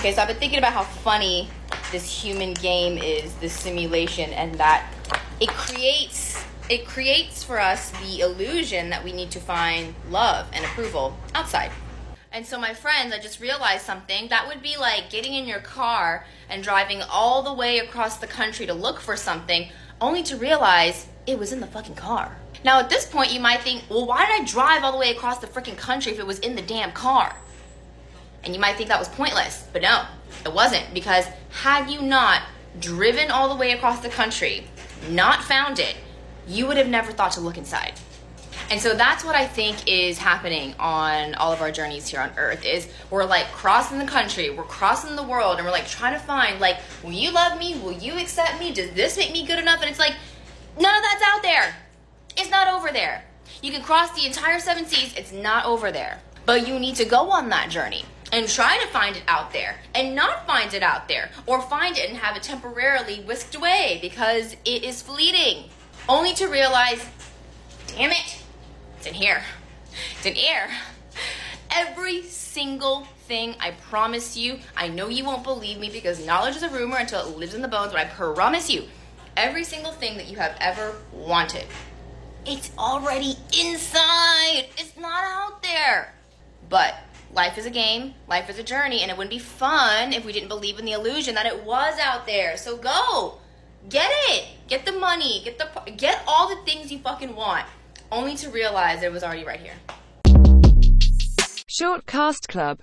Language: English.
Okay, so I've been thinking about how funny this human game is, this simulation, and that it creates it creates for us the illusion that we need to find love and approval outside. And so, my friends, I just realized something. That would be like getting in your car and driving all the way across the country to look for something, only to realize it was in the fucking car. Now, at this point, you might think, well, why did I drive all the way across the freaking country if it was in the damn car? And you might think that was pointless, but no, it wasn't. Because had you not driven all the way across the country, not found it, you would have never thought to look inside. And so that's what I think is happening on all of our journeys here on earth is we're like crossing the country, we're crossing the world and we're like trying to find like will you love me? Will you accept me? Does this make me good enough? And it's like none of that's out there. It's not over there. You can cross the entire seven seas, it's not over there. But you need to go on that journey and try to find it out there and not find it out there or find it and have it temporarily whisked away because it is fleeting only to realize damn it it's in here. It's in here every single thing i promise you i know you won't believe me because knowledge is a rumor until it lives in the bones but i promise you every single thing that you have ever wanted it's already inside. It's not out there. But life is a game, life is a journey, and it wouldn't be fun if we didn't believe in the illusion that it was out there. So go, get it, get the money, get the get all the things you fucking want, only to realize it was already right here. Short Cast Club